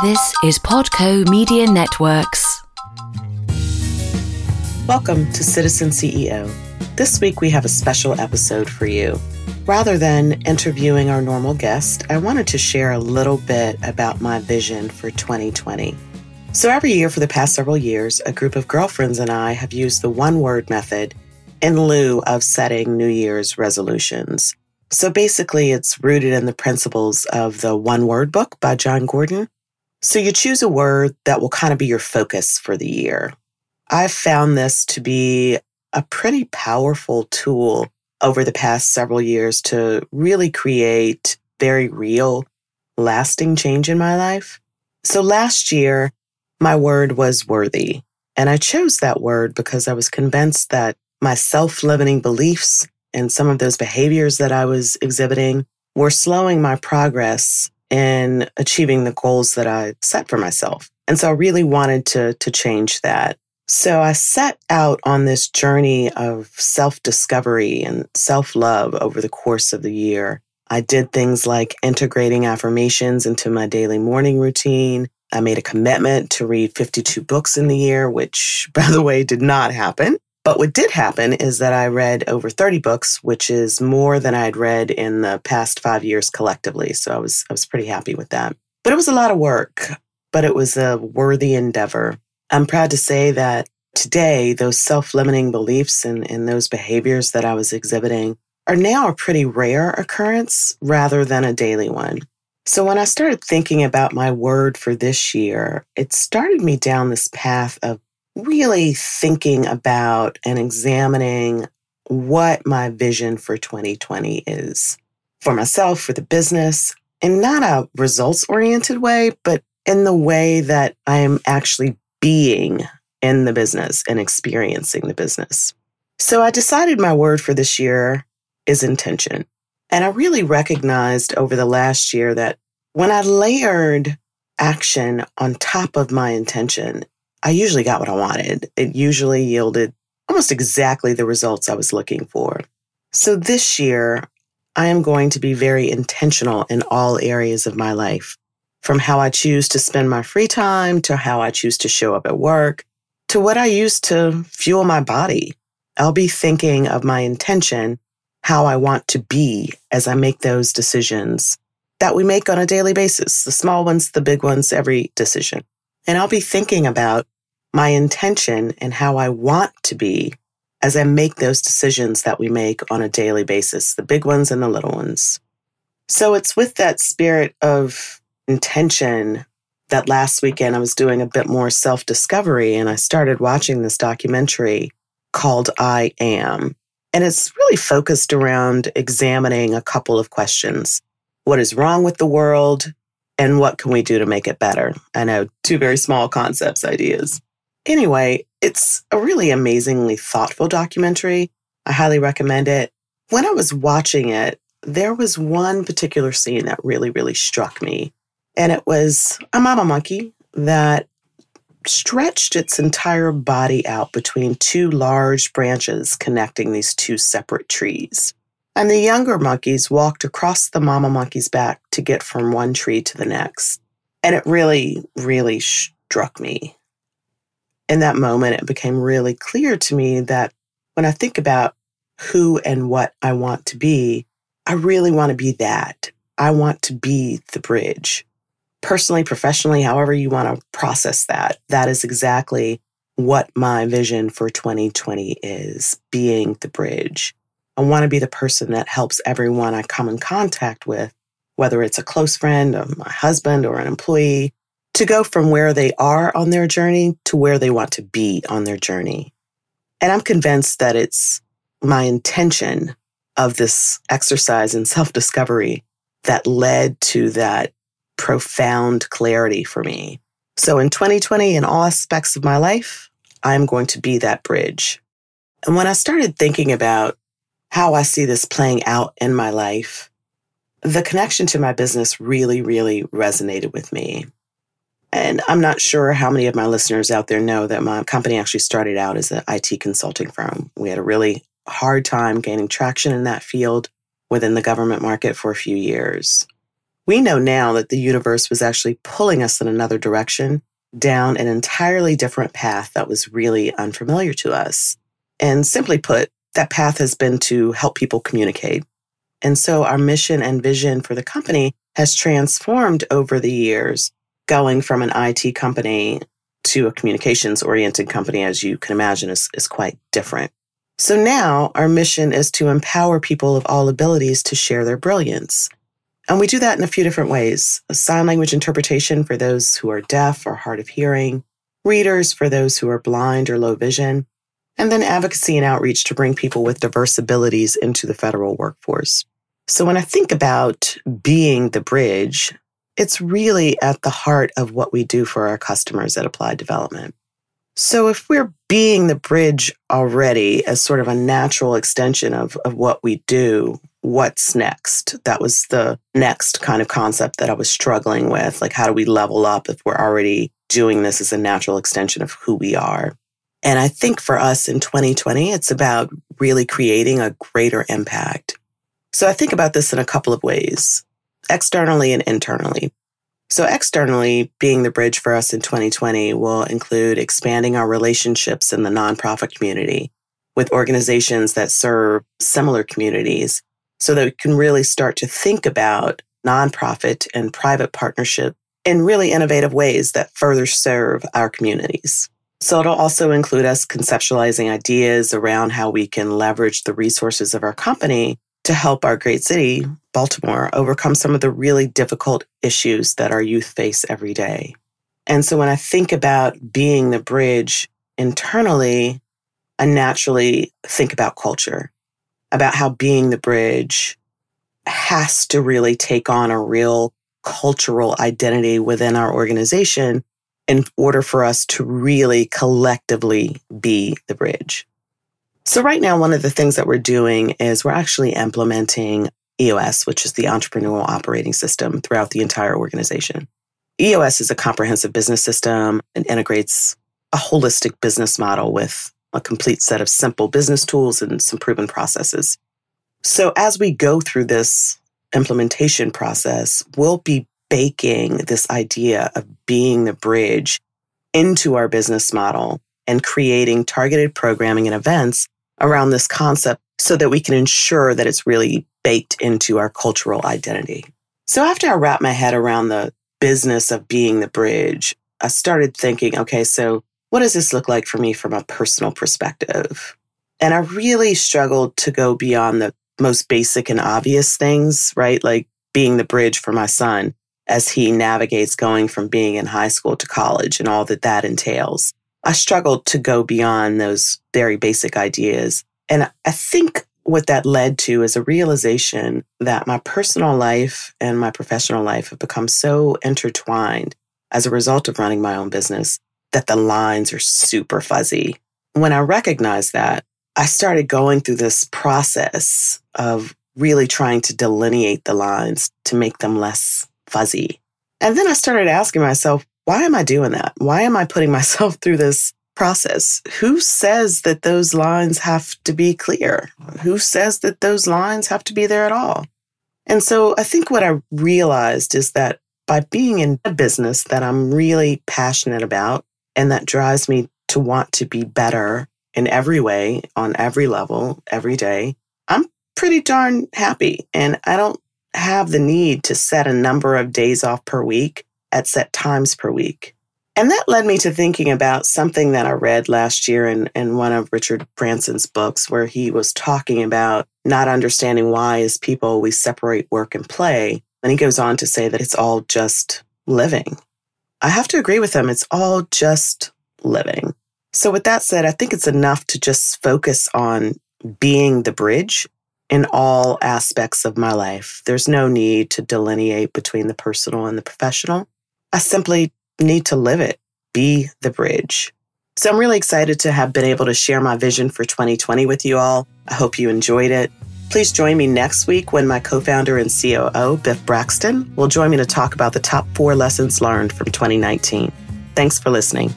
This is Podco Media Networks. Welcome to Citizen CEO. This week we have a special episode for you. Rather than interviewing our normal guest, I wanted to share a little bit about my vision for 2020. So, every year for the past several years, a group of girlfriends and I have used the one word method in lieu of setting New Year's resolutions. So, basically, it's rooted in the principles of the One Word book by Jon Gordon so you choose a word that will kind of be your focus for the year. I've found this to be a pretty powerful tool over the past several years to really create very real, lasting change in my life. So last year, my word was worthy. And I chose that word because I was convinced that my self limiting beliefs and some of those behaviors that I was exhibiting were slowing my progress in achieving the goals that I set for myself. And so I really wanted to, to change that. So I set out on this journey of self discovery and self love over the course of the year. I did things like integrating affirmations into my daily morning routine. I made a commitment to read 52 books in the year, which, by the way, did not happen. But what did happen is that I read over 30 books, which is more than I'd read in the past five years collectively. So I was, I was pretty happy with that. But it was a lot of work, but it was a worthy endeavor. I'm proud to say that today, those self limiting beliefs and, and those behaviors that I was exhibiting are now a pretty rare occurrence rather than a daily one. So when I started thinking about my word for this year, it started me down this path of really thinking about and examining what my vision for 2020 is for myself, for the business, in not a results oriented way, but in the way that I am actually being in the business and experiencing the business. So I decided my word for this year is intention. And I really recognized over the last year that when I layered action on top of my intention, I usually got what I wanted. It usually yielded almost exactly the results I was looking for. So this year, I am going to be very intentional in all areas of my life, from how I choose to spend my free time to how I choose to show up at work to what I use to fuel my body. I'll be thinking of my intention, how I want to be as I make those decisions that we make on a daily basis, the small ones, the big ones, every decision. And I'll be thinking about my intention and how I want to be as I make those decisions that we make on a daily basis, the big ones and the little ones. So it's with that spirit of intention that last weekend I was doing a bit more self discovery and I started watching this documentary called I Am. And it's really focused around examining a couple of questions. What is wrong with the world? And what can we do to make it better? I know two very small concepts, ideas. Anyway, it's a really amazingly thoughtful documentary. I highly recommend it. When I was watching it, there was one particular scene that really, really struck me. And it was a mama monkey that stretched its entire body out between two large branches connecting these two separate trees. And the younger monkeys walked across the mama monkey's back to get from one tree to the next. And it really, really struck me. In that moment, it became really clear to me that when I think about who and what I want to be, I really want to be that. I want to be the bridge. Personally, professionally, however you want to process that, that is exactly what my vision for 2020 is being the bridge. I want to be the person that helps everyone I come in contact with, whether it's a close friend or my husband or an employee, to go from where they are on their journey to where they want to be on their journey. And I'm convinced that it's my intention of this exercise in self discovery that led to that profound clarity for me. So in 2020, in all aspects of my life, I'm going to be that bridge. And when I started thinking about how I see this playing out in my life, the connection to my business really, really resonated with me. And I'm not sure how many of my listeners out there know that my company actually started out as an IT consulting firm. We had a really hard time gaining traction in that field within the government market for a few years. we know now that the universe was actually pulling us in another direction down an entirely different path that was really unfamiliar to us. And simply put, that path has been to help people communicate. And so our mission and vision for the company has transformed over the years, going from an IT company to a communications oriented company, as you can imagine, is, is quite different. So now our mission is to empower people of all abilities to share their brilliance. And we do that in a few different ways sign language interpretation for those who are deaf or hard of hearing, readers for those who are blind or low vision, and then advocacy and outreach to bring people with diverse abilities into the federal workforce. So when I think about being the bridge, it's really at the heart of what we do for our customers at Applied Development. So if we're being the bridge already as sort of a natural extension of, of what we do, what's next? That was the next kind of concept that I was struggling with. Like, how do we level up if we're already doing this as a natural extension of who we are? And I think for us in 2020, it's about really creating a greater impact. So I think about this in a couple of ways, externally and internally. So externally, being the bridge for us in 2020 will include expanding our relationships in the nonprofit community with organizations that serve similar communities so that we can really start to think about nonprofit and private partnership in really innovative ways that further serve our communities. So it'll also include us conceptualizing ideas around how we can leverage the resources of our company to help our great city, Baltimore, overcome some of the really difficult issues that our youth face every day. And so when I think about being the bridge internally, I naturally think about culture, about how being the bridge has to really take on a real cultural identity within our organization in order for us to really collectively be the bridge. So, right now, one of the things that we're doing is we're actually implementing EOS, which is the entrepreneurial operating system throughout the entire organization. EOS is a comprehensive business system and integrates a holistic business model with a complete set of simple business tools and some proven processes. So, as we go through this implementation process, we'll be baking this idea of being the bridge into our business model and creating targeted programming and events around this concept so that we can ensure that it's really baked into our cultural identity. So after I wrapped my head around the business of being the bridge, I started thinking, okay, so what does this look like for me from a personal perspective? And I really struggled to go beyond the most basic and obvious things, right? Like being the bridge for my son as he navigates going from being in high school to college and all that that entails. I struggled to go beyond those very basic ideas. And I think what that led to is a realization that my personal life and my professional life have become so intertwined as a result of running my own business that the lines are super fuzzy. When I recognized that, I started going through this process of really trying to delineate the lines to make them less fuzzy. And then I started asking myself, why am I doing that? Why am I putting myself through this process? Who says that those lines have to be clear? Who says that those lines have to be there at all? And so I think what I realized is that by being in a business that I'm really passionate about and that drives me to want to be better in every way, on every level, every day, I'm pretty darn happy. And I don't have the need to set a number of days off per week at set times per week. And that led me to thinking about something that I read last year in, in one of Richard Branson's books, where he was talking about not understanding why, as people, we separate work and play. And he goes on to say that it's all just living. I have to agree with him. It's all just living. So, with that said, I think it's enough to just focus on being the bridge in all aspects of my life. There's no need to delineate between the personal and the professional. I simply need to live it, be the bridge. So I'm really excited to have been able to share my vision for 2020 with you all. I hope you enjoyed it. Please join me next week when my co founder and COO, Biff Braxton, will join me to talk about the top four lessons learned from 2019. Thanks for listening.